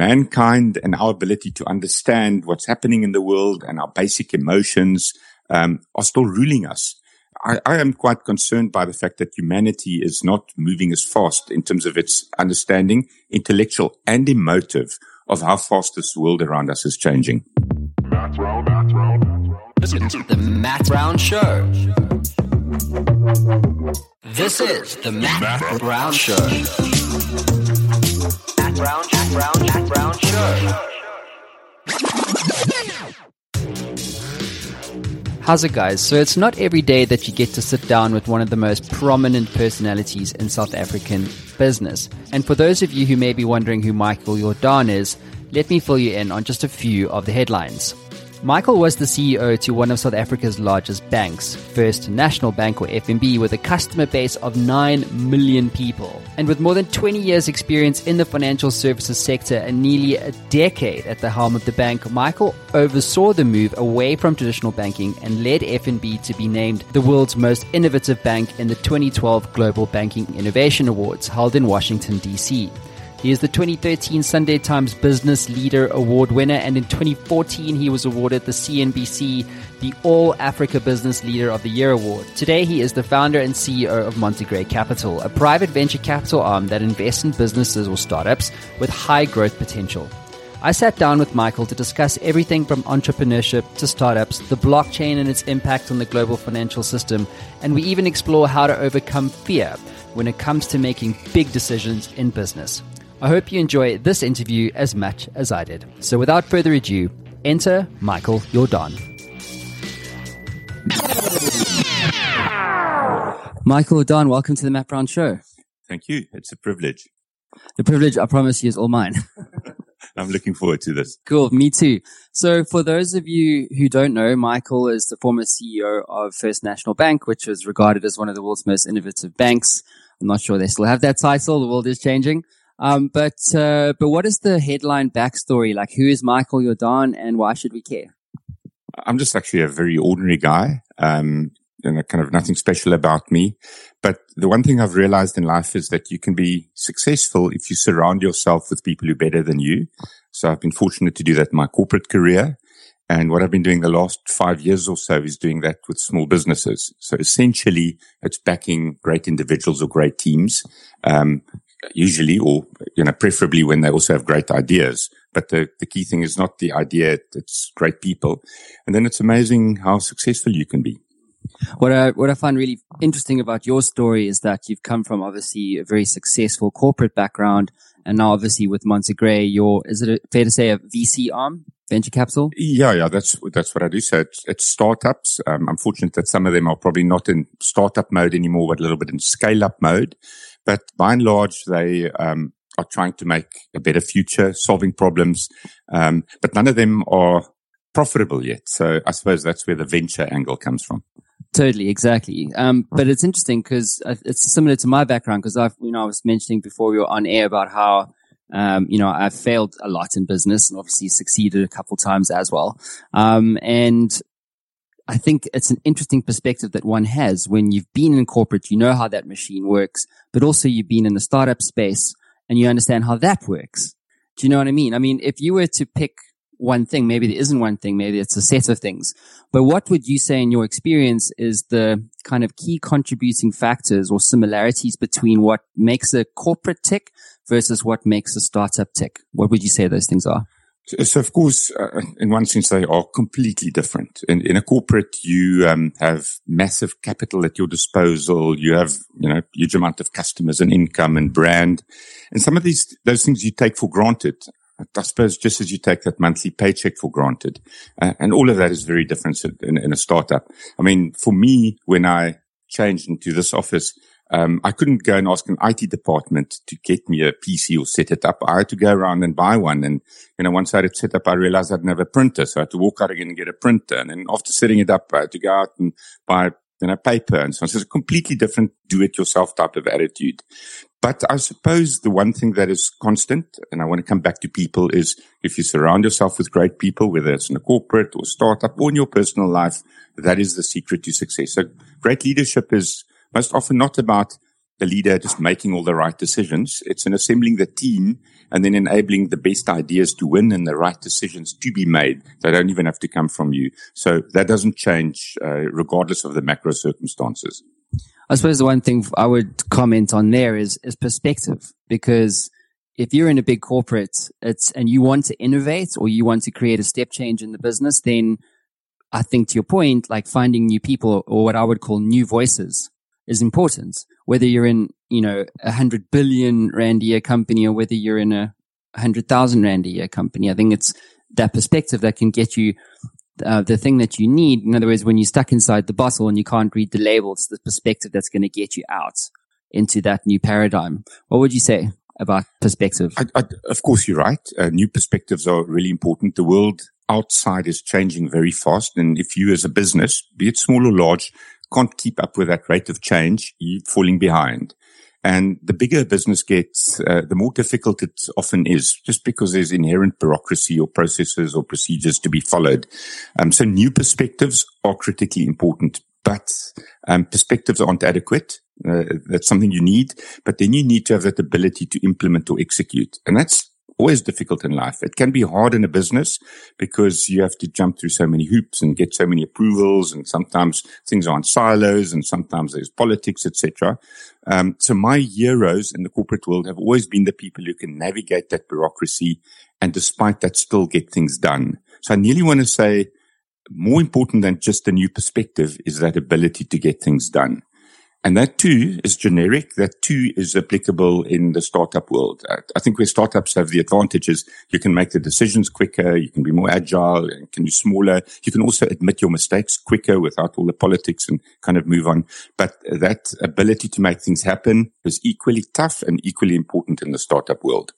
mankind and our ability to understand what's happening in the world and our basic emotions um, are still ruling us. I, I, am quite concerned by the fact that humanity is not moving as fast in terms of its understanding, intellectual and emotive, of how fast this world around us is changing. Listen to the Matt Brown Show. This is the Matt, Matt Brown Show. Brown, Brown, Brown Show. How's it, guys? So, it's not every day that you get to sit down with one of the most prominent personalities in South African business. And for those of you who may be wondering who Michael Jordaan is, let me fill you in on just a few of the headlines. Michael was the CEO to one of South Africa's largest banks, First National Bank or FNB, with a customer base of 9 million people. And with more than 20 years' experience in the financial services sector and nearly a decade at the helm of the bank, Michael oversaw the move away from traditional banking and led FNB to be named the world's most innovative bank in the 2012 Global Banking Innovation Awards held in Washington, D.C. He is the 2013 Sunday Times Business Leader Award winner, and in 2014 he was awarded the CNBC the All Africa Business Leader of the Year award. Today he is the founder and CEO of Montegray Capital, a private venture capital arm that invests in businesses or startups with high growth potential. I sat down with Michael to discuss everything from entrepreneurship to startups, the blockchain and its impact on the global financial system, and we even explore how to overcome fear when it comes to making big decisions in business. I hope you enjoy this interview as much as I did. So without further ado, enter Michael Jordaan. Michael Jordaan, welcome to the Matt Brown Show. Thank you. It's a privilege. The privilege, I promise you, is all mine. I'm looking forward to this. Cool. Me too. So for those of you who don't know, Michael is the former CEO of First National Bank, which was regarded as one of the world's most innovative banks. I'm not sure they still have that title. The world is changing. Um, but uh, but what is the headline backstory? Like, who is Michael Jordaan, and why should we care? I'm just actually a very ordinary guy. Um, kind of nothing special about me. But the one thing I've realized in life is that you can be successful if you surround yourself with people who are better than you. So I've been fortunate to do that in my corporate career. And what I've been doing the last five years or so is doing that with small businesses. So essentially, it's backing great individuals or great teams, um, usually, or, you know, preferably when they also have great ideas. But the, the key thing is not the idea. It's great people. And then it's amazing how successful you can be. What I, what I find really interesting about your story is that you've come from obviously a very successful corporate background. And now obviously with Montegray, you're, is it fair to say a VC arm? venture capital? Yeah, yeah, that's that's what I do. So it's, it's startups. Um, I'm fortunate that some of them are probably not in startup mode anymore, but a little bit in scale up mode. But by and large, they um, are trying to make a better future, solving problems. Um, but none of them are profitable yet. So I suppose that's where the venture angle comes from. Totally, exactly. Um, but it's interesting because it's similar to my background because I've, you know, I was mentioning before we were on air about how um, you know, I've failed a lot in business and obviously succeeded a couple times as well. Um, and I think it's an interesting perspective that one has when you've been in corporate, you know how that machine works, but also you've been in the startup space and you understand how that works. Do you know what I mean? I mean, if you were to pick one thing, maybe there isn't one thing, maybe it's a set of things. But what would you say in your experience is the kind of key contributing factors or similarities between what makes a corporate tick versus what makes a startup tick? What would you say those things are? So, of course, uh, in one sense, they are completely different. In, in a corporate, you um, have massive capital at your disposal. You have, you know, huge amount of customers and income and brand. And some of these, those things you take for granted. I suppose just as you take that monthly paycheck for granted. Uh, and all of that is very different in, in a startup. I mean, for me, when I changed into this office, um, I couldn't go and ask an IT department to get me a PC or set it up. I had to go around and buy one. And, you know, once I had it set up, I realized I didn't have a printer. So I had to walk out again and get a printer. And then after setting it up, I had to go out and buy, you know, paper and so on. So it's a completely different do it yourself type of attitude. But I suppose the one thing that is constant, and I want to come back to people is if you surround yourself with great people, whether it's in a corporate or startup or in your personal life, that is the secret to success. So great leadership is most often not about the leader just making all the right decisions. It's in assembling the team and then enabling the best ideas to win and the right decisions to be made. They don't even have to come from you. So that doesn't change, uh, regardless of the macro circumstances. I suppose the one thing I would comment on there is, is perspective because if you're in a big corporate, it's, and you want to innovate or you want to create a step change in the business, then I think to your point, like finding new people or what I would call new voices is important. Whether you're in, you know, a hundred billion rand a year company or whether you're in a hundred thousand rand a year company, I think it's that perspective that can get you uh, the thing that you need. In other words, when you're stuck inside the bottle and you can't read the label, it's the perspective that's going to get you out into that new paradigm. What would you say about perspective? I, I, of course, you're right. Uh, new perspectives are really important. The world outside is changing very fast. And if you as a business, be it small or large, can't keep up with that rate of change, you're falling behind. And the bigger a business gets, uh, the more difficult it often is, just because there's inherent bureaucracy or processes or procedures to be followed. Um, so new perspectives are critically important, but um, perspectives aren't adequate. Uh, that's something you need, but then you need to have that ability to implement or execute. And that's always difficult in life. It can be hard in a business because you have to jump through so many hoops and get so many approvals, and sometimes things are in silos, and sometimes there's politics, etc. Um, so my heroes in the corporate world have always been the people who can navigate that bureaucracy, and despite that, still get things done. So I nearly want to say. More important than just a new perspective is that ability to get things done. And that too is generic. That too is applicable in the startup world. I think where startups have the advantages, you can make the decisions quicker. You can be more agile and can be smaller. You can also admit your mistakes quicker without all the politics and kind of move on. But that ability to make things happen is equally tough and equally important in the startup world.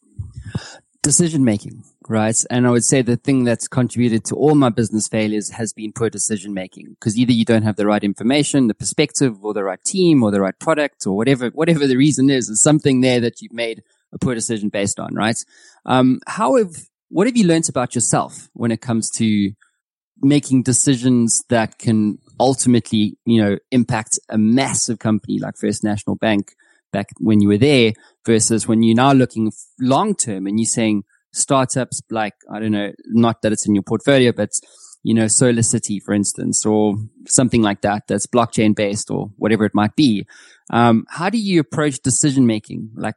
Decision making right? And I would say the thing that's contributed to all my business failures has been poor decision making because either you don't have the right information, the perspective or the right team or the right product or whatever, whatever the reason is, there's something there that you've made a poor decision based on, right? Um, how have, what have you learned about yourself when it comes to making decisions that can ultimately, you know, impact a massive company like First National Bank back when you were there versus when you're now looking long term and you're saying, startups like, I don't know, not that it's in your portfolio, but you know, Solar City, for instance, or something like that, that's blockchain based or whatever it might be. Um, how do you approach decision making? Like,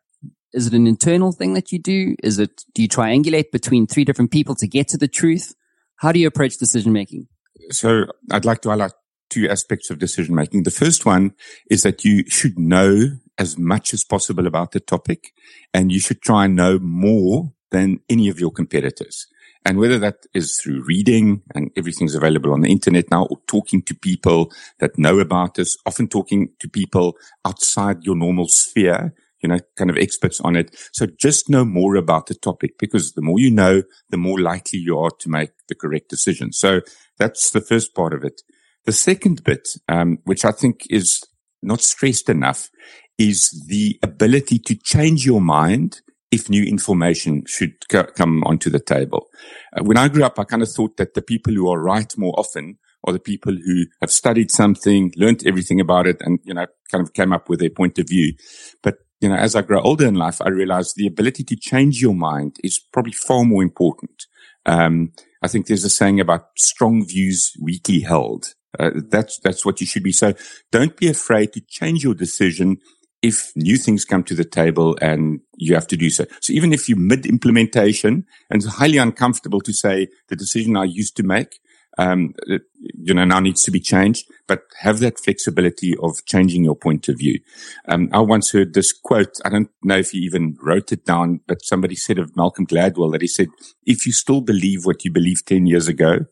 is it an internal thing that you do? Is it, do you triangulate between three different people to get to the truth? How do you approach decision making? So I'd like to highlight two aspects of decision making. The first one is that you should know as much as possible about the topic and you should try and know more than any of your competitors. And whether that is through reading and everything's available on the internet now or talking to people that know about this, often talking to people outside your normal sphere, you know, kind of experts on it. So just know more about the topic because the more you know, the more likely you are to make the correct decision. So that's the first part of it. The second bit, um, which I think is not stressed enough, is the ability to change your mind if new information should co- come onto the table. Uh, when I grew up, I kind of thought that the people who are right more often are the people who have studied something, learned everything about it, and, you know, kind of came up with their point of view. But, you know, as I grow older in life, I realized the ability to change your mind is probably far more important. Um, I think there's a saying about strong views weakly held. Uh, that's, that's what you should be. So don't be afraid to change your decision if new things come to the table and you have to do so. So even if you're mid implementation and it's highly uncomfortable to say the decision I used to make, um, you know, now needs to be changed, but have that flexibility of changing your point of view. Um, I once heard this quote. I don't know if he even wrote it down, but somebody said of Malcolm Gladwell that he said, if you still believe what you believed 10 years ago,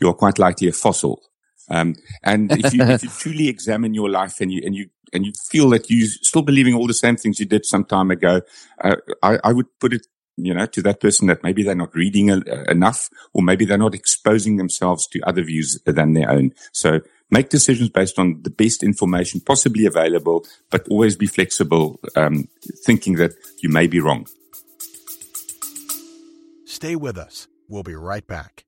you are quite likely a fossil. Um, and if you, if you truly examine your life and you, and you and you feel that you're still believing all the same things you did some time ago, uh, I, I, would put it, you know, to that person that maybe they're not reading a, uh, enough or maybe they're not exposing themselves to other views than their own. So make decisions based on the best information possibly available, but always be flexible, um, thinking that you may be wrong. Stay with us. We'll be right back.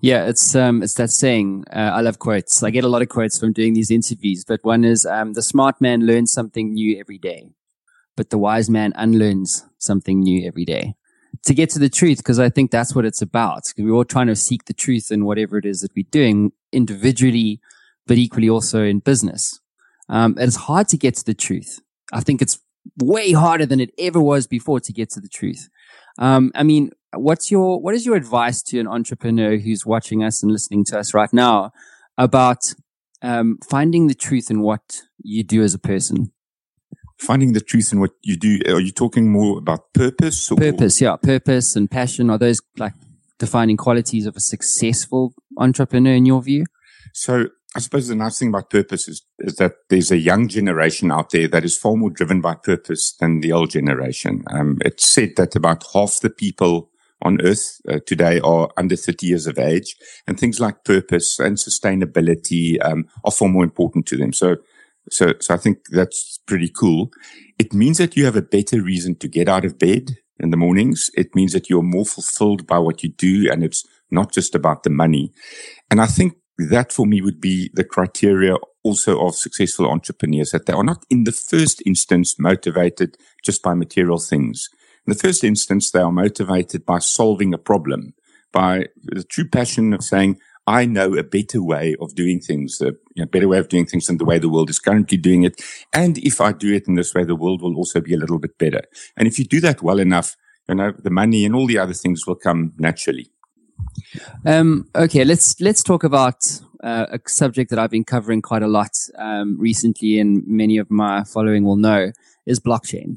Yeah, it's um, it's that saying. Uh, I love quotes. I get a lot of quotes from doing these interviews, but one is um, the smart man learns something new every day, but the wise man unlearns something new every day. To get to the truth, because I think that's what it's about. We're all trying to seek the truth in whatever it is that we're doing individually, but equally also in business. Um, it's hard to get to the truth. I think it's way harder than it ever was before to get to the truth. Um, I mean, what's your what is your advice to an entrepreneur who's watching us and listening to us right now about um, finding the truth in what you do as a person? Finding the truth in what you do. Are you talking more about purpose? Or? Purpose, yeah, purpose and passion. Are those like defining qualities of a successful entrepreneur in your view? So I suppose the nice thing about purpose is, is that there's a young generation out there that is far more driven by purpose than the old generation. Um, it's said that about half the people on earth uh, today are under 30 years of age and things like purpose and sustainability um, are far more important to them. So, so, so I think that's pretty cool. It means that you have a better reason to get out of bed in the mornings. It means that you're more fulfilled by what you do and it's not just about the money. And I think that for me would be the criteria also of successful entrepreneurs that they are not in the first instance motivated just by material things. In the first instance, they are motivated by solving a problem, by the true passion of saying, I know a better way of doing things, a you know, better way of doing things than the way the world is currently doing it. And if I do it in this way, the world will also be a little bit better. And if you do that well enough, you know, the money and all the other things will come naturally. Um, okay, let's let's talk about uh, a subject that I've been covering quite a lot um, recently, and many of my following will know is blockchain.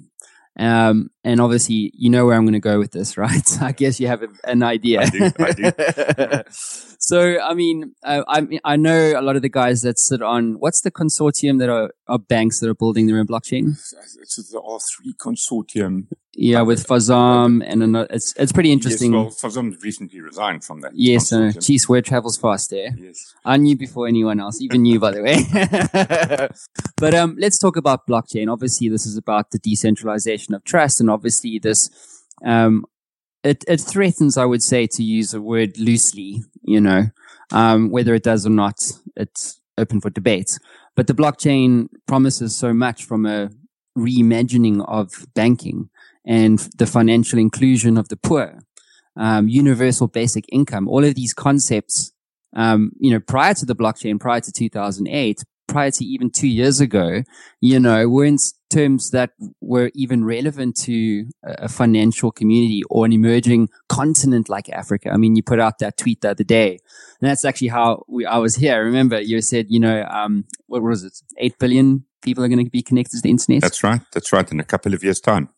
Um, and obviously, you know where I'm going to go with this, right? I guess you have a, an idea. I do. I do. so, I mean, uh, I I know a lot of the guys that sit on what's the consortium that are, are banks that are building their own blockchain. It's the R3 consortium. Yeah, with Fazam and another, it's it's pretty interesting. Yes, well, Fazam recently resigned from that. Yes, uh, geez, word travels fast there. Yes, I knew before anyone else, even you, by the way. but um, let's talk about blockchain. Obviously, this is about the decentralization of trust, and obviously, this um, it it threatens, I would say, to use a word loosely. You know, um, whether it does or not, it's open for debate. But the blockchain promises so much from a reimagining of banking and the financial inclusion of the poor, um, universal basic income, all of these concepts, um, you know, prior to the blockchain, prior to 2008, prior to even two years ago, you know, weren't terms that were even relevant to a financial community or an emerging continent like Africa. I mean, you put out that tweet the other day, and that's actually how we, I was here. Remember, you said, you know, um, what was it? Eight billion people are going to be connected to the internet. That's right. That's right. In a couple of years' time.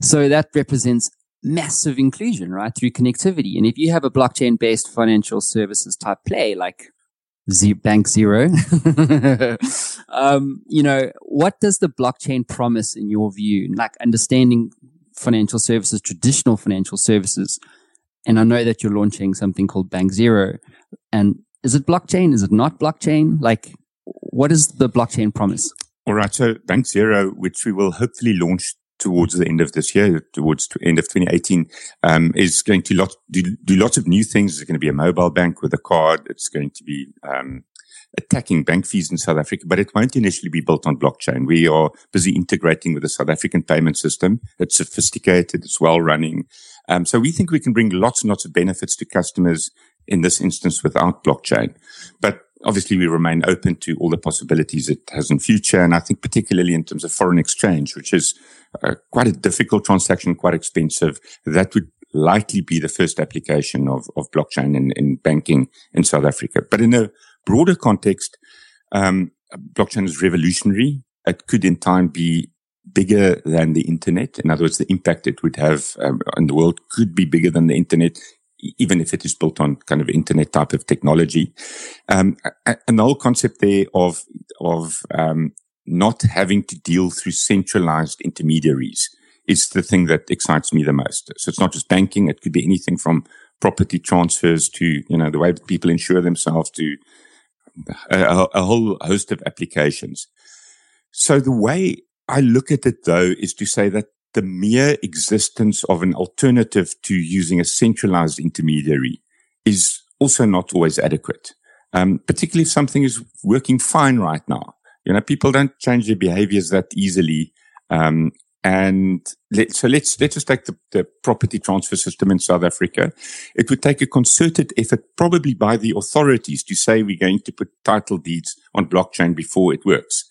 So that represents massive inclusion, right? Through connectivity. And if you have a blockchain based financial services type play like Z- Bank Zero, um, you know, what does the blockchain promise in your view? Like understanding financial services, traditional financial services. And I know that you're launching something called Bank Zero. And is it blockchain? Is it not blockchain? Like, what is the blockchain promise? All right. So Bank Zero, which we will hopefully launch towards the end of this year, towards the end of 2018, um, is going to lot, do, do lots of new things. It's going to be a mobile bank with a card. It's going to be um, attacking bank fees in South Africa, but it won't initially be built on blockchain. We are busy integrating with the South African payment system. It's sophisticated. It's well running. Um, so we think we can bring lots and lots of benefits to customers in this instance without blockchain. But obviously we remain open to all the possibilities it has in future. And I think particularly in terms of foreign exchange, which is uh, quite a difficult transaction, quite expensive, that would likely be the first application of, of blockchain in, in banking in South Africa. But in a broader context, um, blockchain is revolutionary. It could in time be bigger than the internet. In other words, the impact it would have um, the world could be bigger than the internet, even if it is built on kind of internet type of technology. Um, and the whole concept there of, of, um, not having to deal through centralized intermediaries is the thing that excites me the most. So it's not just banking. It could be anything from property transfers to, you know, the way that people insure themselves to a, a whole host of applications. So the way I look at it though is to say that the mere existence of an alternative to using a centralized intermediary is also not always adequate. Um, particularly if something is working fine right now. You know, people don't change their behaviors that easily. Um, and let, so let's, let's just take the, the, property transfer system in South Africa. It would take a concerted effort, probably by the authorities to say we're going to put title deeds on blockchain before it works.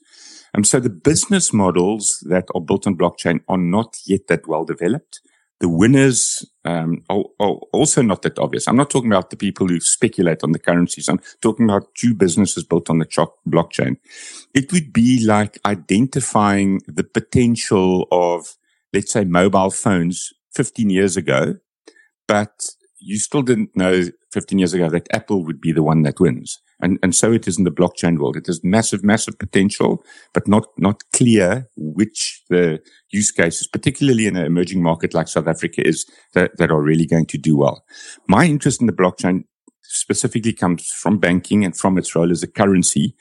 Um, so the business models that are built on blockchain are not yet that well developed. The winners um, are, are, also not that obvious. I'm not talking about the people who speculate on the currencies. I'm talking about two businesses built on the blockchain. It would be like identifying the potential of, let's say, mobile phones 15 years ago, but you still didn't know 15 years ago that Apple would be the one that wins. And, and so it is in the blockchain world. It has massive, massive potential, but not, not clear which the use cases, particularly in an emerging market like South Africa is that, that are really going to do well. My interest in the blockchain specifically comes from banking and from its role as a currency.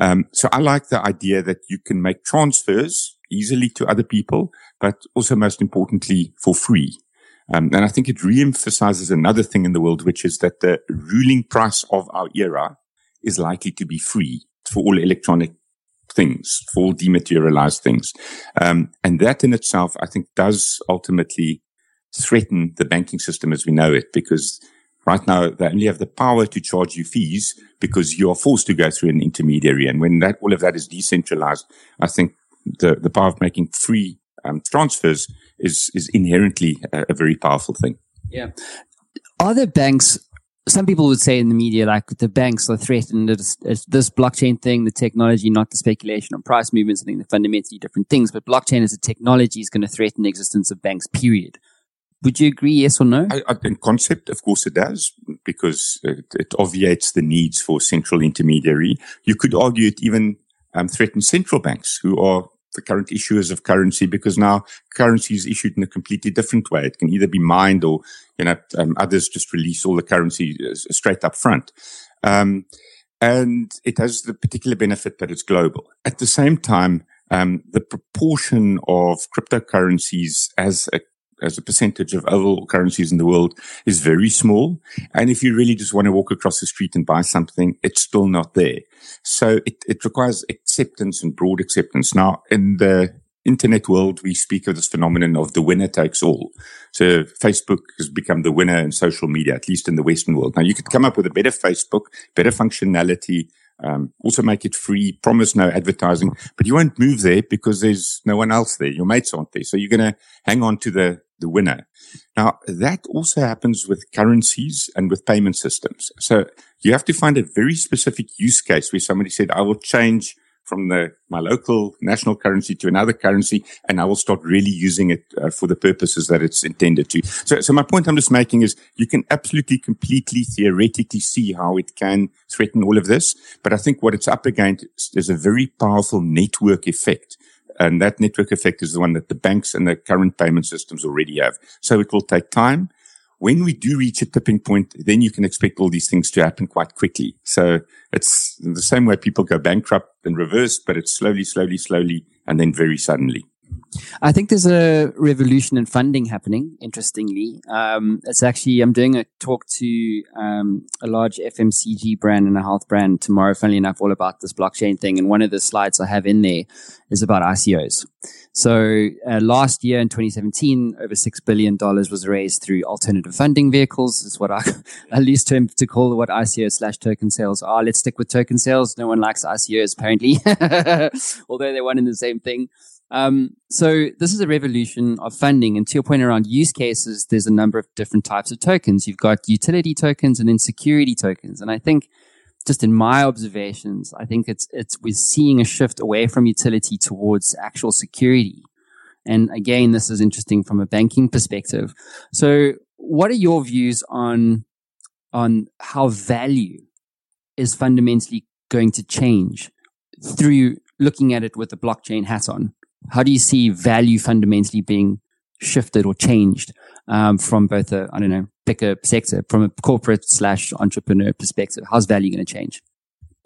Um, so I like the idea that you can make transfers easily to other people, but also most importantly for free. Um, and I think it re-emphasizes another thing in the world, which is that the ruling price of our era is likely to be free for all electronic things, for all dematerialized things. Um, and that in itself, I think does ultimately threaten the banking system as we know it because right now they only have the power to charge you fees because you are forced to go through an intermediary. And when that, all of that is decentralized, I think the, the power of making free um, transfers is is inherently a, a very powerful thing. Yeah. Are there banks some people would say in the media, like the banks are threatened. It's, it's, this blockchain thing, the technology, not the speculation on price movements. I think they're fundamentally different things. But blockchain as a technology is going to threaten the existence of banks. Period. Would you agree? Yes or no? I, I, in concept, of course, it does because it, it, obviates the needs for central intermediary. You could argue it even um, threatens central banks who are the current issuers of currency because now currency is issued in a completely different way. It can either be mined or, you know, um, others just release all the currency uh, straight up front. Um, and it has the particular benefit that it's global. At the same time, um, the proportion of cryptocurrencies as a as a percentage of overall currencies in the world is very small. And if you really just want to walk across the street and buy something, it's still not there. So it, it requires acceptance and broad acceptance. Now, in the internet world, we speak of this phenomenon of the winner takes all. So Facebook has become the winner in social media, at least in the Western world. Now you could come up with a better Facebook, better functionality, um, also make it free, promise no advertising, but you won't move there because there's no one else there. Your mates aren't there. So you're going to hang on to the, the winner. Now that also happens with currencies and with payment systems. So you have to find a very specific use case where somebody said, I will change from the, my local national currency to another currency and I will start really using it uh, for the purposes that it's intended to. So, so my point I'm just making is you can absolutely completely theoretically see how it can threaten all of this. But I think what it's up against is a very powerful network effect. And that network effect is the one that the banks and the current payment systems already have. So it will take time when we do reach a tipping point, then you can expect all these things to happen quite quickly. So it's the same way people go bankrupt and reverse, but it's slowly, slowly, slowly, and then very suddenly. I think there's a revolution in funding happening. Interestingly, um, it's actually I'm doing a talk to um, a large FMCG brand and a health brand tomorrow. Funnily enough, all about this blockchain thing, and one of the slides I have in there is about ICOs. So uh, last year in 2017, over six billion dollars was raised through alternative funding vehicles. Is what I at least term to call what ICO slash token sales are. Let's stick with token sales. No one likes ICOs apparently, although they're one and the same thing. Um, so this is a revolution of funding. And to your point around use cases, there's a number of different types of tokens. You've got utility tokens and then security tokens. And I think just in my observations, I think it's, it's, we're seeing a shift away from utility towards actual security. And again, this is interesting from a banking perspective. So what are your views on, on how value is fundamentally going to change through looking at it with a blockchain hat on? How do you see value fundamentally being shifted or changed um, from both a, I don't know, bigger sector, from a corporate slash entrepreneur perspective? How's value going to change?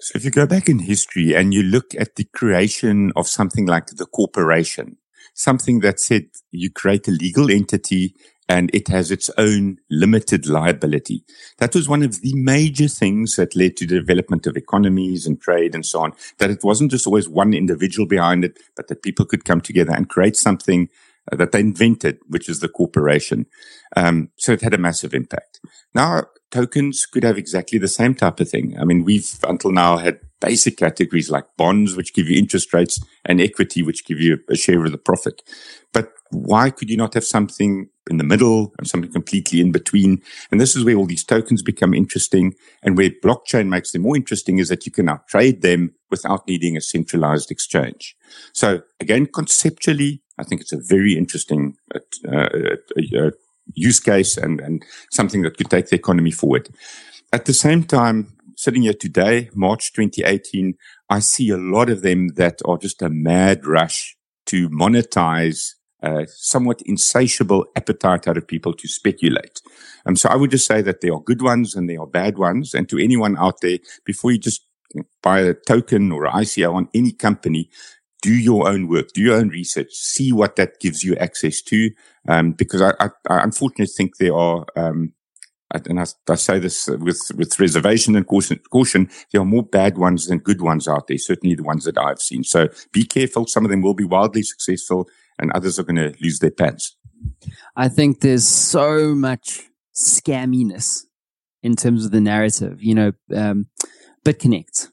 So if you go back in history and you look at the creation of something like the corporation, something that said you create a legal entity and it has its own limited liability. That was one of the major things that led to the development of economies and trade and so on, that it wasn't just always one individual behind it, but that people could come together and create something uh, that they invented, which is the corporation. Um, so it had a massive impact. Now, tokens could have exactly the same type of thing. I mean, we've until now had basic categories like bonds, which give you interest rates and equity, which give you a share of the profit. But why could you not have something in the middle and something completely in between? And this is where all these tokens become interesting. And where blockchain makes them more interesting is that you can now trade them without needing a centralized exchange. So again, conceptually, I think it's a very interesting uh, uh, uh, use case and, and something that could take the economy forward. At the same time, sitting here today, March 2018, I see a lot of them that are just a mad rush to monetize somewhat insatiable appetite out of people to speculate. Um, so I would just say that there are good ones and there are bad ones. And to anyone out there, before you just buy a token or an ICO on any company, do your own work, do your own research, see what that gives you access to. Um, because I, I, I, unfortunately think there are, um, and I, I, say this with, with reservation and caution, caution, there are more bad ones than good ones out there, certainly the ones that I've seen. So be careful. Some of them will be wildly successful and others are going to lose their pants. I think there's so much scamminess in terms of the narrative. You know, um, BitConnect,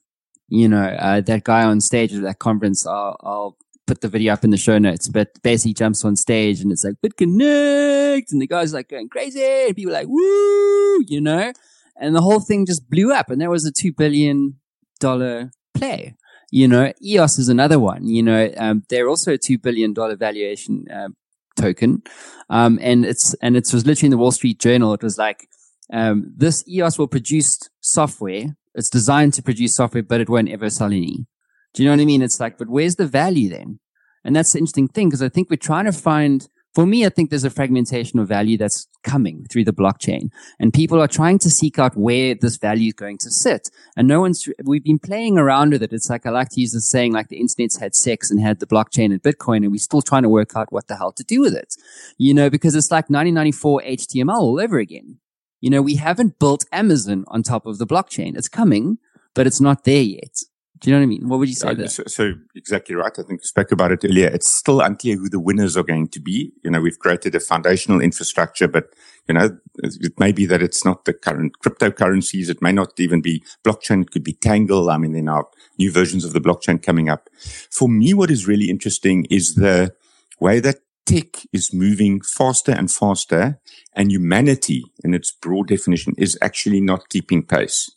you know, uh, that guy on stage at that conference, I'll, I'll put the video up in the show notes, but basically jumps on stage and it's like, BitConnect. And the guy's like going crazy and people like, woo, you know, and the whole thing just blew up. And that was a $2 billion play. You know, EOS is another one. You know, um, they're also a $2 billion valuation, uh, token. Um, and it's, and it was literally in the Wall Street Journal. It was like, um, this EOS will produce software it's designed to produce software, but it won't ever sell any. Do you know what I mean? It's like, but where's the value then? And that's the interesting thing because I think we're trying to find, for me, I think there's a fragmentation of value that's coming through the blockchain and people are trying to seek out where this value is going to sit. And no one's, we've been playing around with it. It's like, I like to use the saying like the internet's had sex and had the blockchain and Bitcoin and we're still trying to work out what the hell to do with it. You know, because it's like 1994 HTML all over again. You know, we haven't built Amazon on top of the blockchain. It's coming, but it's not there yet. Do you know what I mean? What would you say there? So, so, exactly right. I think we spoke about it earlier. It's still unclear who the winners are going to be. You know, we've created a foundational infrastructure, but you know, it may be that it's not the current cryptocurrencies. It may not even be blockchain. It could be Tangle. I mean, there are new versions of the blockchain coming up. For me, what is really interesting is the way that tech is moving faster and faster and humanity in its broad definition is actually not keeping pace.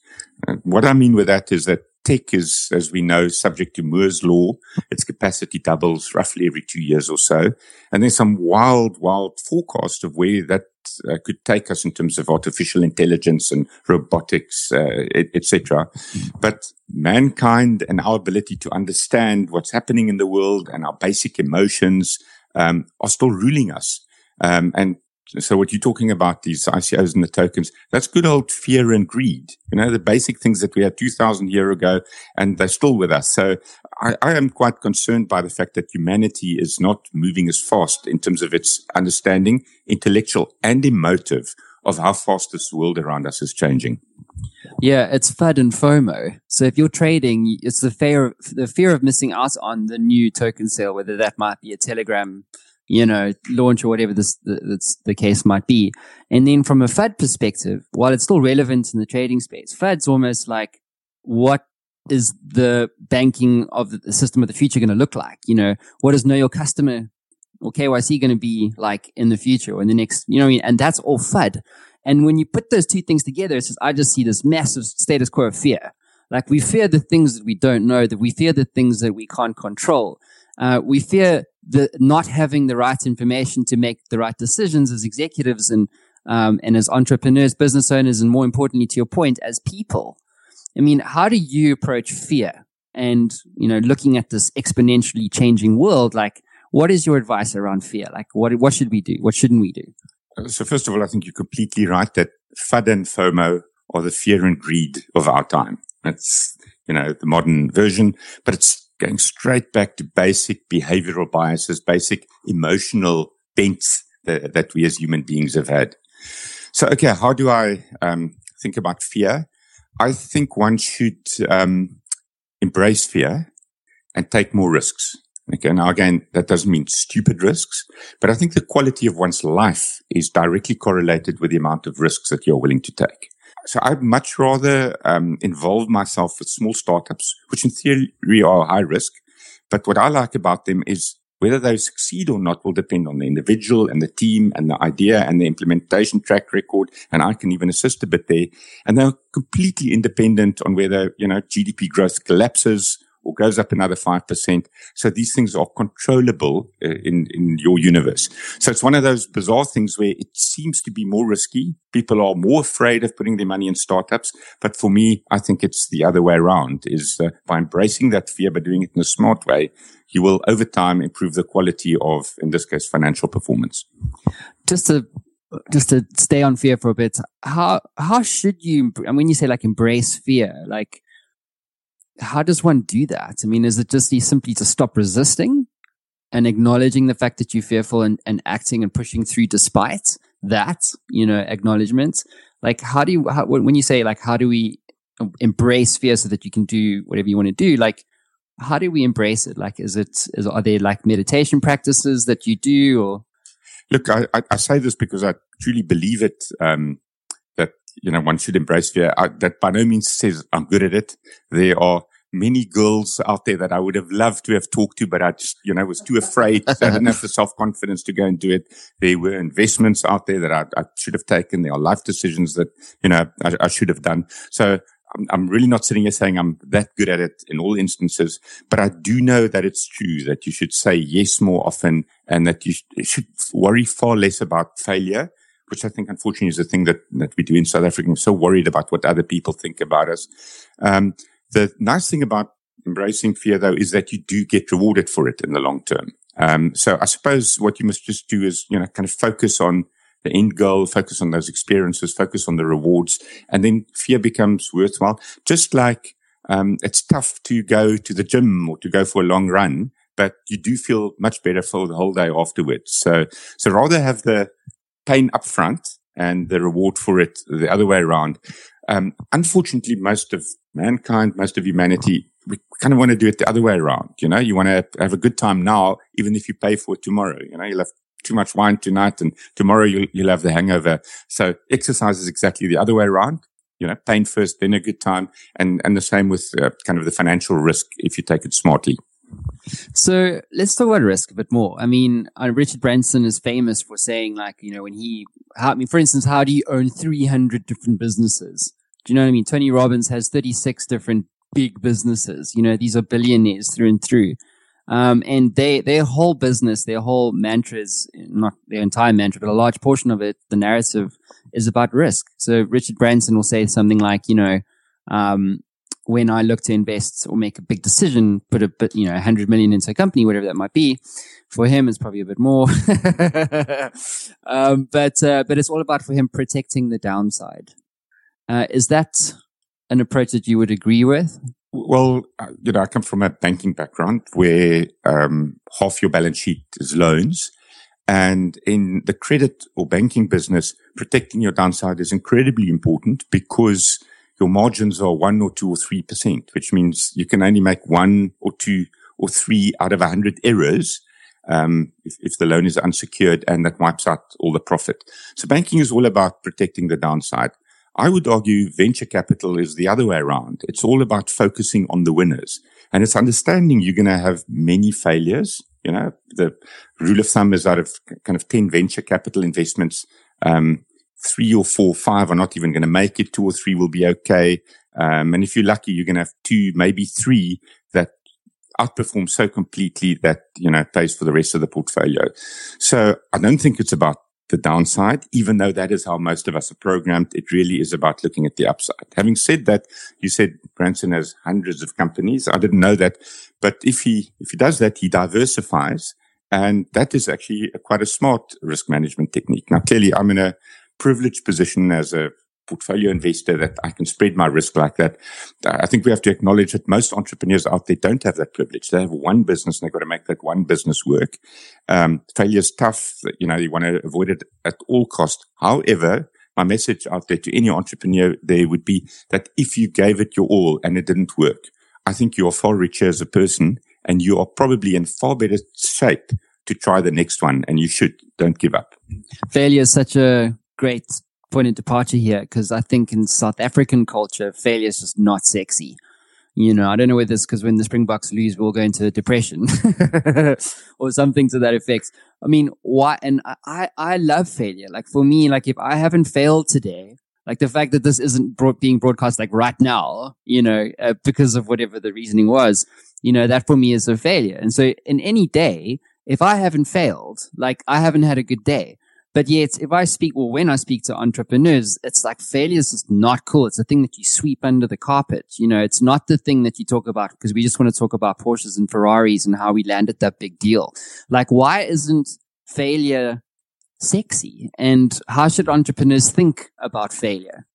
Uh, what I mean with that is that tech is, as we know, subject to Moore's law. Its capacity doubles roughly every two years or so. And there's some wild, wild forecast of where that uh, could take us in terms of artificial intelligence and robotics, uh, etc. But mankind and our ability to understand what's happening in the world and our basic emotions um, are still ruling us. Um, and So what you're talking about, these ICOs and the tokens, that's good old fear and greed. You know, the basic things that we had 2000 year ago and they're still with us. So I, I, am quite concerned by the fact that humanity is not moving as fast in terms of its understanding, intellectual and emotive of how fast this world around us is changing. Yeah, it's FUD and FOMO. So if you're trading, it's the fear, the fear of missing out on the new token sale, whether that might be a Telegram you know, launch or whatever this, the, the case might be. And then from a FUD perspective, while it's still relevant in the trading space, FUD's almost like what is the banking of the system of the future going to look like? You know, what is know your customer or KYC going to be like in the future or in the next, you know, and that's all FUD. And when you put those two things together, it's just, I just see this massive status quo of fear. Like we fear the things that we don't know, that we fear the things that we can't control. Uh, we fear the not having the right information to make the right decisions as executives and um, and as entrepreneurs, business owners, and more importantly, to your point, as people. I mean, how do you approach fear? And you know, looking at this exponentially changing world, like, what is your advice around fear? Like, what what should we do? What shouldn't we do? So, first of all, I think you're completely right that FUD and FOMO are the fear and greed of our time. That's you know the modern version, but it's going straight back to basic behavioral biases, basic emotional bents that, that we as human beings have had. So, okay, how do I um, think about fear? I think one should um, embrace fear and take more risks. Okay, now again, that doesn't mean stupid risks, but I think the quality of one's life is directly correlated with the amount of risks that you're willing to take. So I'd much rather um, involve myself with small startups, which in theory are high risk. But what I like about them is whether they succeed or not will depend on the individual and the team and the idea and the implementation track record. And I can even assist a bit there. And they're completely independent on whether, you know, GDP growth collapses or goes up another 5%. So these things are controllable uh, in, in your universe. So it's one of those bizarre things where it seems to be more risky. People are more afraid of putting their money in startups. But for me, I think it's the other way around is uh, by embracing that fear, by doing it in a smart way, you will over time improve the quality of, in this case, financial performance. Just to just to stay on fear for a bit, how how should you? And when you say like embrace fear, like how does one do that? I mean, is it just simply to stop resisting and acknowledging the fact that you're fearful and, and acting and pushing through despite that, you know, acknowledgement? Like, how do you, how, when you say like, how do we embrace fear so that you can do whatever you want to do? Like, how do we embrace it? Like, is it, is, are there like meditation practices that you do or? Look, I, I, I say this because I truly believe it. Um, you know, one should embrace fear. I, that by no means says I'm good at it. There are many girls out there that I would have loved to have talked to, but I just, you know, was too afraid. I didn't have the self confidence to go and do it. There were investments out there that I, I should have taken. There are life decisions that, you know, I, I should have done. So I'm, I'm really not sitting here saying I'm that good at it in all instances, but I do know that it's true that you should say yes more often and that you should worry far less about failure which I think unfortunately is a thing that, that we do in South Africa. I'm so worried about what other people think about us. Um, the nice thing about embracing fear though is that you do get rewarded for it in the long term. Um, so I suppose what you must just do is, you know, kind of focus on the end goal, focus on those experiences, focus on the rewards, and then fear becomes worthwhile. Just like, um, it's tough to go to the gym or to go for a long run, but you do feel much better for the whole day afterwards. So, so rather have the, pain up front and the reward for it the other way around. Um, unfortunately, most of mankind, most of humanity, we kind of want to do it the other way around. You know, you want to have a good time now, even if you pay for it tomorrow. You know, you'll have too much wine tonight and tomorrow you'll, you'll have the hangover. So exercise is exactly the other way around. You know, pain first, then a good time. And, and the same with uh, kind of the financial risk if you take it smartly. So let's talk about risk a bit more. I mean, uh, Richard Branson is famous for saying, like, you know, when he, how, I mean, for instance, how do you own 300 different businesses? Do you know what I mean? Tony Robbins has 36 different big businesses. You know, these are billionaires through and through. Um, and they, their whole business, their whole mantras, not their entire mantra, but a large portion of it, the narrative is about risk. So Richard Branson will say something like, you know, um, when I look to invest or make a big decision, put a bit, you know, 100 million into a company, whatever that might be. For him, it's probably a bit more. um, but, uh, but it's all about for him protecting the downside. Uh, is that an approach that you would agree with? Well, uh, you know, I come from a banking background where um, half your balance sheet is loans. And in the credit or banking business, protecting your downside is incredibly important because your margins are one or two or three percent, which means you can only make one or two or three out of a hundred errors. Um, if, if the loan is unsecured and that wipes out all the profit. So banking is all about protecting the downside. I would argue venture capital is the other way around. It's all about focusing on the winners and it's understanding you're going to have many failures. You know, the rule of thumb is out of kind of 10 venture capital investments, um, three or four, five are not even going to make it. Two or three will be okay. Um, and if you're lucky, you're going to have two, maybe three that outperform so completely that, you know, pays for the rest of the portfolio. So I don't think it's about the downside, even though that is how most of us are programmed. It really is about looking at the upside. Having said that, you said Branson has hundreds of companies. I didn't know that, but if he, if he does that, he diversifies. And that is actually a, quite a smart risk management technique. Now, clearly I'm in a privileged position as a portfolio investor that I can spread my risk like that. I think we have to acknowledge that most entrepreneurs out there don't have that privilege. They have one business and they've got to make that one business work. Um, failure is tough. You know, you want to avoid it at all cost. However, my message out there to any entrepreneur there would be that if you gave it your all and it didn't work, I think you are far richer as a person and you are probably in far better shape to try the next one and you should don't give up. Failure is such a great point of departure here because I think in South African culture, failure is just not sexy. You know, I don't know whether it's because when the Springboks lose, we'll go into depression or something to that effect. I mean, why? And I, I love failure. Like for me, like if I haven't failed today, like the fact that this isn't broad, being broadcast like right now, you know, uh, because of whatever the reasoning was, you know, that for me is a failure. And so in any day, if I haven't failed, like I haven't had a good day, but yet, if I speak, well, when I speak to entrepreneurs, it's like failure is just not cool. It's the thing that you sweep under the carpet. You know, it's not the thing that you talk about because we just want to talk about Porsches and Ferraris and how we landed that big deal. Like, why isn't failure sexy? And how should entrepreneurs think about failure?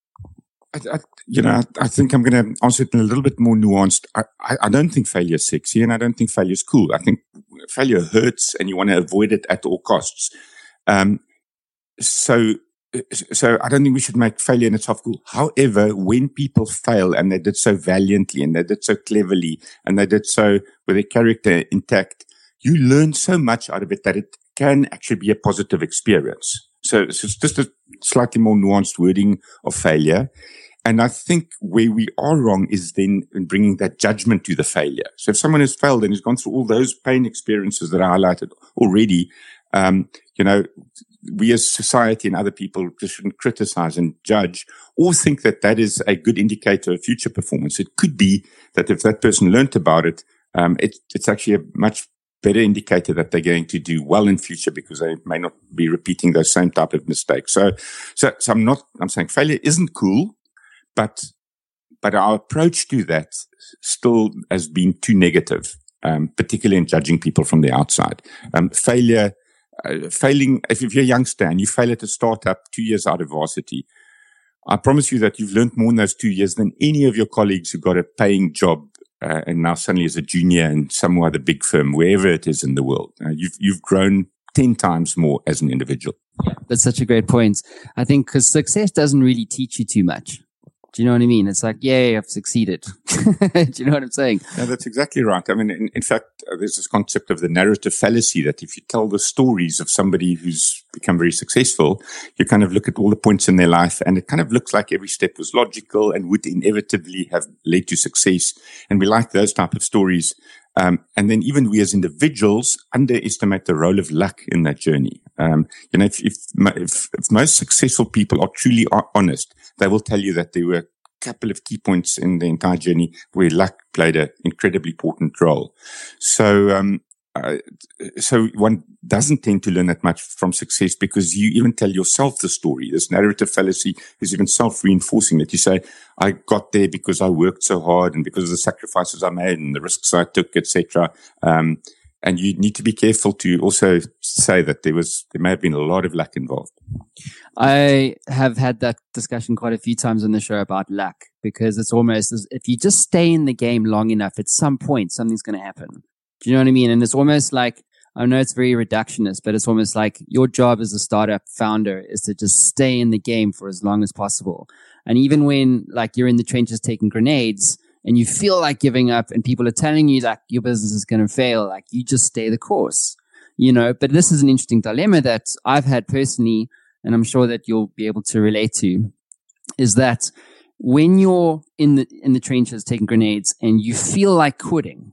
I, I, you know, I think I'm going to answer it in a little bit more nuanced. I, I, don't think failure is sexy and I don't think failure is cool. I think failure hurts and you want to avoid it at all costs. Um, so so I don't think we should make failure in tough cool. However, when people fail and they did so valiantly and they did so cleverly and they did so with their character intact, you learn so much out of it that it can actually be a positive experience. So, so it's just a slightly more nuanced wording of failure. And I think where we are wrong is then in bringing that judgment to the failure. So if someone has failed and has gone through all those pain experiences that I highlighted already, um, you know, we as society and other people just shouldn't criticize and judge or think that that is a good indicator of future performance. It could be that if that person learnt about it, um, it, it's actually a much better indicator that they're going to do well in future because they may not be repeating those same type of mistakes. So, so, so I'm not, I'm saying failure isn't cool, but, but our approach to that still has been too negative, um, particularly in judging people from the outside. Um, failure, uh, failing, if, if, you're a youngster and you fail at a startup two years out of varsity, I promise you that you've learned more in those two years than any of your colleagues who got a paying job uh, and now suddenly is a junior in some other big firm, wherever it is in the world. Uh, you've you've grown ten times more as an individual. That's such a great point. I think because success doesn't really teach you too much. Do you know what I mean? It's like, yay, I've succeeded. Do you know what I'm saying? Yeah, that's exactly right. I mean, in, in fact, uh, there's this concept of the narrative fallacy that if you tell the stories of somebody who's become very successful, you kind of look at all the points in their life and it kind of looks like every step was logical and would inevitably have led to success. And we like those type of stories. Um, and then even we as individuals underestimate the role of luck in that journey. Um, you know, if, if, if, if most successful people are truly honest, they will tell you that there were a couple of key points in the entire journey where luck played an incredibly important role. So, um, so one doesn't tend to learn that much from success because you even tell yourself the story. This narrative fallacy is even self-reinforcing that you say, I got there because I worked so hard and because of the sacrifices I made and the risks I took, etc. Um, and you need to be careful to also say that there was, there may have been a lot of luck involved. I have had that discussion quite a few times on the show about luck because it's almost as if you just stay in the game long enough, at some point, something's going to happen. Do you know what I mean? And it's almost like, I know it's very reductionist, but it's almost like your job as a startup founder is to just stay in the game for as long as possible. And even when like you're in the trenches taking grenades and you feel like giving up and people are telling you that your business is going to fail, like you just stay the course, you know, but this is an interesting dilemma that I've had personally, and I'm sure that you'll be able to relate to is that when you're in the, in the trenches taking grenades and you feel like quitting,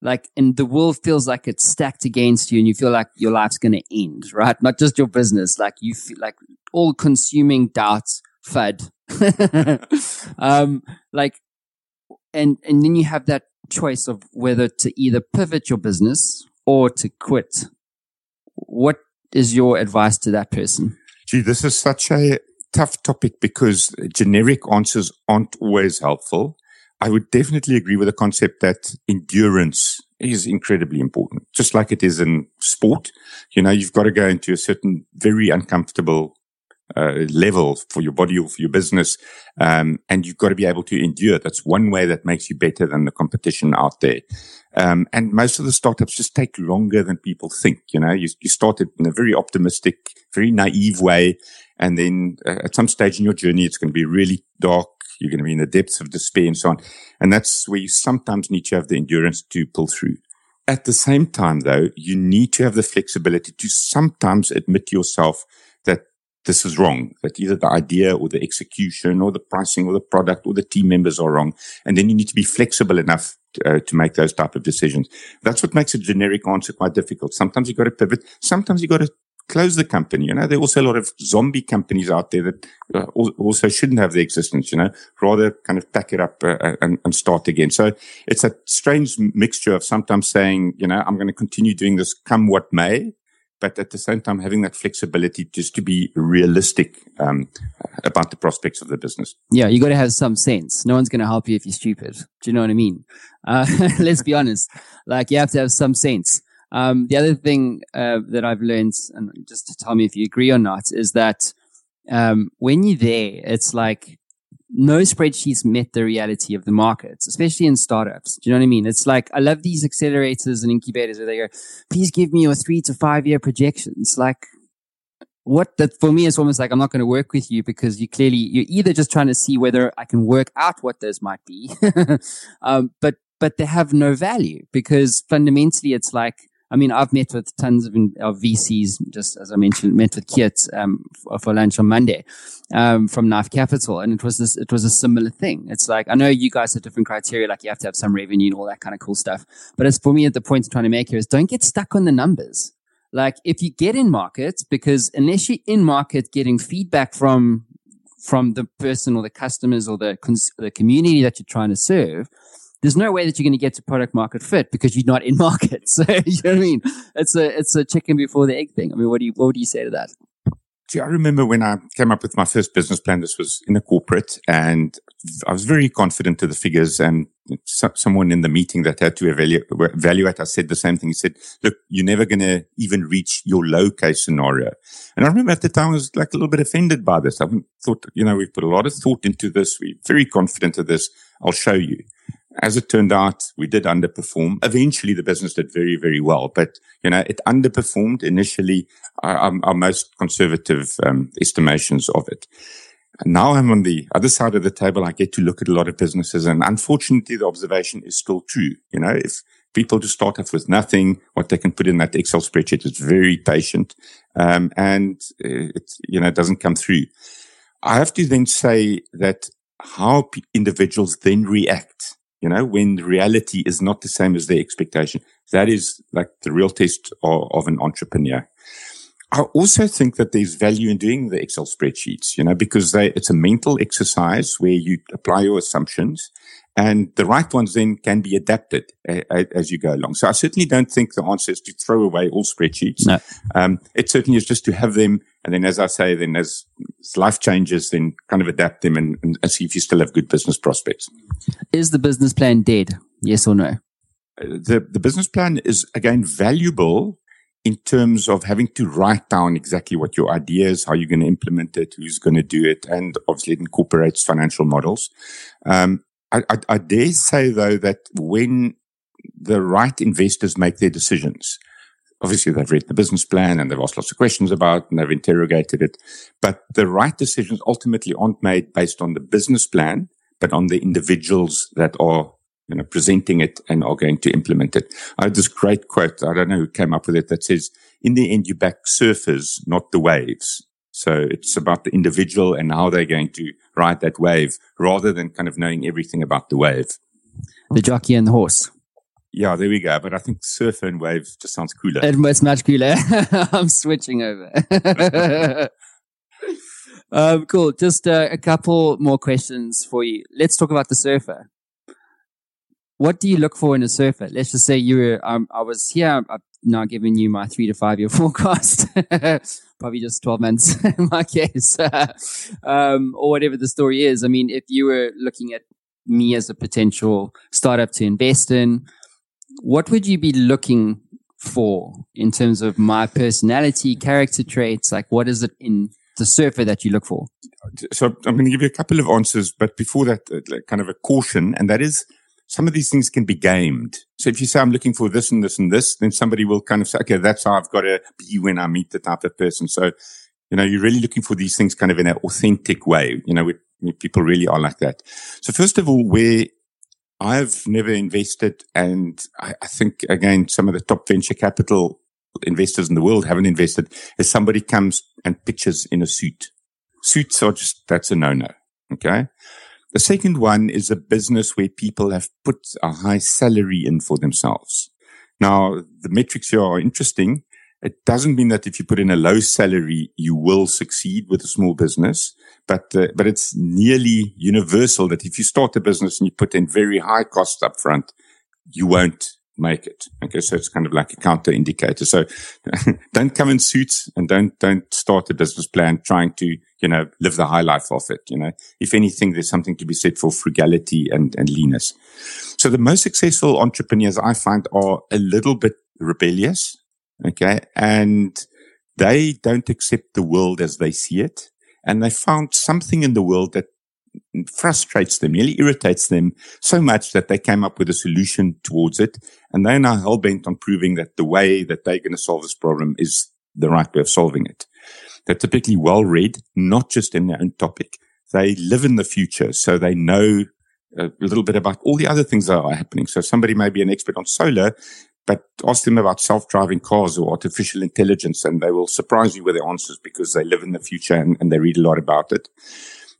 like, and the world feels like it's stacked against you and you feel like your life's going to end, right? Not just your business. Like you feel like all consuming doubts, FUD. um, like, and, and then you have that choice of whether to either pivot your business or to quit. What is your advice to that person? Gee, this is such a tough topic because generic answers aren't always helpful. I would definitely agree with the concept that endurance is incredibly important, just like it is in sport. You know, you've got to go into a certain very uncomfortable uh, level for your body or for your business. Um, and you've got to be able to endure. That's one way that makes you better than the competition out there. Um, and most of the startups just take longer than people think. You know, you, you started in a very optimistic, very naive way. And then uh, at some stage in your journey, it's going to be really dark you're going to be in the depths of despair and so on. And that's where you sometimes need to have the endurance to pull through. At the same time, though, you need to have the flexibility to sometimes admit to yourself this is wrong, that either the idea or the execution or the pricing or the product or the team members are wrong. And then you need to be flexible enough to, uh, to make those type of decisions. That's what makes a generic answer quite difficult. Sometimes you've got to pivot. Sometimes you've got to close the company. You know, there are also a lot of zombie companies out there that uh, also shouldn't have the existence, you know, rather kind of pack it up uh, uh, and, and, start again. So it's a strange mixture of sometimes saying, you know, I'm going to continue doing this come what may, but at the same time having that flexibility just to be realistic um, about the prospects of the business. Yeah, you got to have some sense. No one's going to help you if you're stupid. Do you know what I mean? Uh, let's be honest. Like you have to have some sense. Um, the other thing uh, that I've learned, and just to tell me if you agree or not, is that um, when you're there, it's like no spreadsheets met the reality of the markets, especially in startups. Do you know what I mean? It's like I love these accelerators and incubators where they go, "Please give me your three to five year projections." Like, what that for me is almost like I'm not going to work with you because you clearly you're either just trying to see whether I can work out what those might be, um, but but they have no value because fundamentally it's like I mean, I've met with tons of, of VCs, just as I mentioned, met with Keet um, for, for, lunch on Monday um, from Knife Capital, and it was this, it was a similar thing. It's like I know you guys have different criteria, like you have to have some revenue and all that kind of cool stuff. But it's for me at the point I'm trying to make here is don't get stuck on the numbers. Like if you get in market, because unless you're in market getting feedback from from the person or the customers or the the community that you're trying to serve, there's no way that you're going to get to product market fit because you're not in market. So you know what I mean? It's a it's a chicken before the egg thing. I mean, what do you what would you say to that? See, I remember when I came up with my first business plan. This was in a corporate, and I was very confident to the figures. And so, someone in the meeting that had to evaluate, evaluate, I said the same thing. He said, "Look, you're never going to even reach your low case scenario." And I remember at the time I was like a little bit offended by this. I thought, you know, we've put a lot of thought into this. We're very confident of this. I'll show you. As it turned out, we did underperform. Eventually, the business did very, very well, but you know, it underperformed initially our, our most conservative um, estimations of it. And now I'm on the other side of the table. I get to look at a lot of businesses, and unfortunately, the observation is still true. You know, if people just start off with nothing, what they can put in that Excel spreadsheet is very patient, um, and it you know doesn't come through. I have to then say that how individuals then react you know, when reality is not the same as their expectation. That is like the real test of, of an entrepreneur. I also think that there's value in doing the Excel spreadsheets, you know, because they, it's a mental exercise where you apply your assumptions and the right ones then can be adapted uh, as you go along. So I certainly don't think the answer is to throw away all spreadsheets. No. Um, it certainly is just to have them. And then, as I say, then as, as life changes, then kind of adapt them and, and, see if you still have good business prospects. Is the business plan dead? Yes or no? Uh, the, the business plan is again valuable in terms of having to write down exactly what your idea is, how you're going to implement it, who's going to do it, and obviously it incorporates financial models. Um, I, I, I dare say though that when the right investors make their decisions, obviously they've read the business plan and they've asked lots of questions about and they've interrogated it. But the right decisions ultimately aren't made based on the business plan, but on the individuals that are, you know, presenting it and are going to implement it. I had this great quote. I don't know who came up with it that says, in the end, you back surfers, not the waves. So it's about the individual and how they're going to ride that wave rather than kind of knowing everything about the wave. The jockey and the horse. Yeah, there we go. But I think surfer and wave just sounds cooler. It's much cooler. I'm switching over. um, cool. Just uh, a couple more questions for you. Let's talk about the surfer. What do you look for in a surfer? Let's just say you were, um, I was here. I've now giving you my three to five year forecast. Probably just 12 months in my case. um, or whatever the story is. I mean, if you were looking at me as a potential startup to invest in, what would you be looking for in terms of my personality, character traits? Like, what is it in the surfer that you look for? So I'm going to give you a couple of answers, but before that, uh, kind of a caution, and that is some of these things can be gamed. So if you say, I'm looking for this and this and this, then somebody will kind of say, okay, that's how I've got to be when I meet the type of person. So, you know, you're really looking for these things kind of in an authentic way, you know, people really are like that. So first of all, where I've never invested, and I, I, think again, some of the top venture capital investors in the world haven't invested, is somebody comes and pitches in a suit. Suits are just, that's a no-no. Okay. The second one is a business where people have put a high salary in for themselves. Now, the metrics here are interesting. It doesn't mean that if you put in a low salary, you will succeed with a small business, but uh, but it's nearly universal that if you start a business and you put in very high costs up front, you won't make it. Okay. So it's kind of like a counter indicator. So don't come in suits and don't, don't start a business plan trying to, you know, live the high life of it. You know, if anything, there's something to be said for frugality and, and leanness. So the most successful entrepreneurs I find are a little bit rebellious. Okay. And they don't accept the world as they see it. And they found something in the world that frustrates them, nearly irritates them so much that they came up with a solution towards it. And they're now hell bent on proving that the way that they're going to solve this problem is the right way of solving it. They're typically well read, not just in their own topic. They live in the future, so they know uh, a little bit about all the other things that are happening. So somebody may be an expert on solar, but ask them about self-driving cars or artificial intelligence and they will surprise you with their answers because they live in the future and, and they read a lot about it.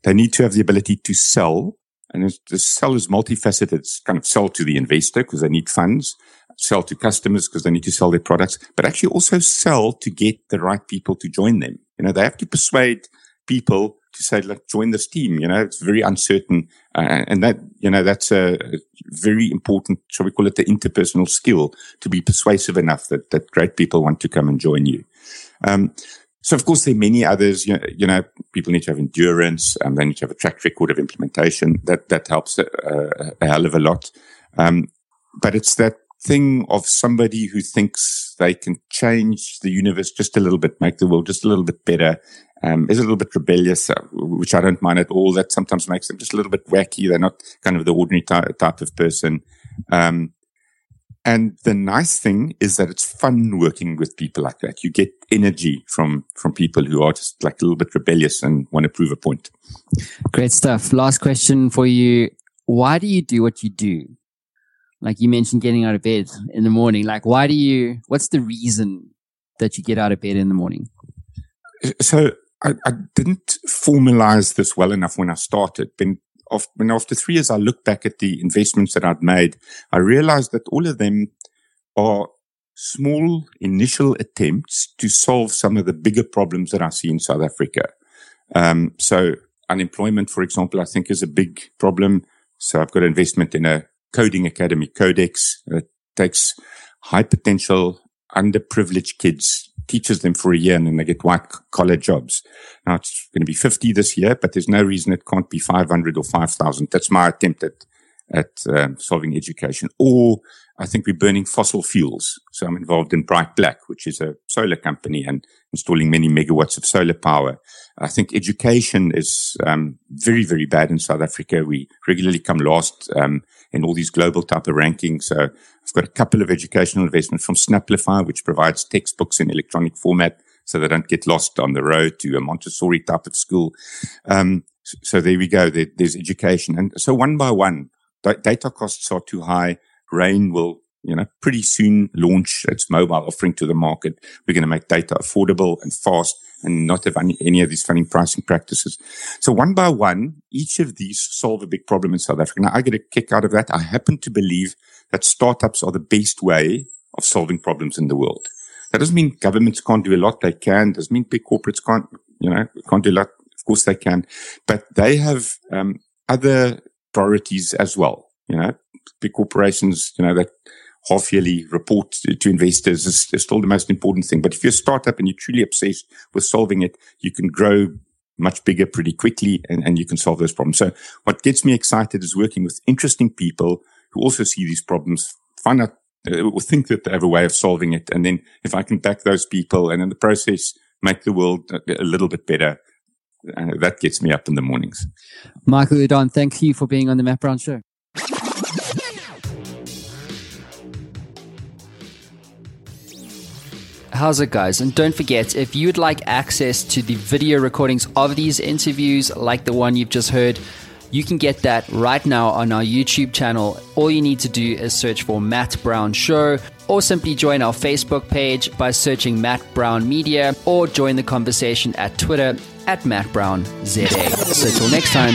They need to have the ability to sell. And the sell is multifaceted. It's kind of sell to the investor because they need funds, sell to customers because they need to sell their products, but actually also sell to get the right people to join them. You know, they have to persuade people to say, like, join this team. You know, it's very uncertain. Uh, and that, you know, that's a very important, shall we call it the interpersonal skill to be persuasive enough that, that great people want to come and join you. Um, so of course there are many others. You know, you know people need to have endurance. and they need to have a track record of implementation. That that helps a, a hell of a lot. Um, but it's that thing of somebody who thinks they can change the universe just a little bit, make the world just a little bit better. Um, is a little bit rebellious, uh, which I don't mind at all. That sometimes makes them just a little bit wacky. They're not kind of the ordinary ty- type of person. Um, and the nice thing is that it's fun working with people like that. You get energy from, from people who are just like a little bit rebellious and want to prove a point. Great stuff. Last question for you. Why do you do what you do? Like you mentioned getting out of bed in the morning. Like why do you, what's the reason that you get out of bed in the morning? So I, I didn't formalize this well enough when I started. But when after three years, I look back at the investments that I'd made, I realized that all of them are small initial attempts to solve some of the bigger problems that I see in South Africa. Um, so unemployment, for example, I think is a big problem. So I've got investment in a coding academy, Codex. It takes high potential, underprivileged kids, teaches them for a year and then they get white collar jobs. Now it's going to be 50 this year, but there's no reason it can't be 500 or 5,000. That's my attempt at, at um, solving education. Or I think we're burning fossil fuels. So I'm involved in Bright Black, which is a solar company and installing many megawatts of solar power. I think education is um, very, very bad in South Africa. We regularly come last um, in all these global type of rankings. So I've got a couple of educational investments from Snapplify, which provides textbooks in electronic format so they don't get lost on the road to a Montessori type of school. Um, so there we go. There, there's education. And so one by one, data costs are too high. Rain will you know, pretty soon launch its mobile offering to the market. We're going to make data affordable and fast and not have any, any of these funny pricing practices. So one by one, each of these solve a big problem in South Africa. Now I get a kick out of that. I happen to believe that startups are the best way of solving problems in the world. That doesn't mean governments can't do a lot. They can. Doesn't mean big corporates can't, you know, can't do a lot. Of course they can, but they have, um, other priorities as well. You know, big corporations, you know, that half yearly report to, to investors is, is, still the most important thing. But if you're a startup and you're truly obsessed with solving it, you can grow much bigger pretty quickly and, and you can solve those problems. So what gets me excited is working with interesting people who also see these problems, find out uh, or think that they have a way of solving it. And then if I can back those people and in the process make the world a, little bit better, uh, that gets me up in the mornings. Michael Jordaan, thank you for being on the Matt Brown Show. How's it, guys? And don't forget, if you'd like access to the video recordings of these interviews, like the one you've just heard, you can get that right now on our YouTube channel. All you need to do is search for Matt Brown Show or simply join our Facebook page by searching Matt Brown Media or join the conversation at Twitter at Matt Brown ZA. So till next time.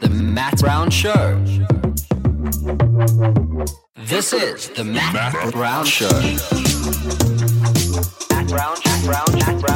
The Matt Brown Show. This is the Matt, Matt Brown Show. Matt Brown, Matt Brown, Matt Brown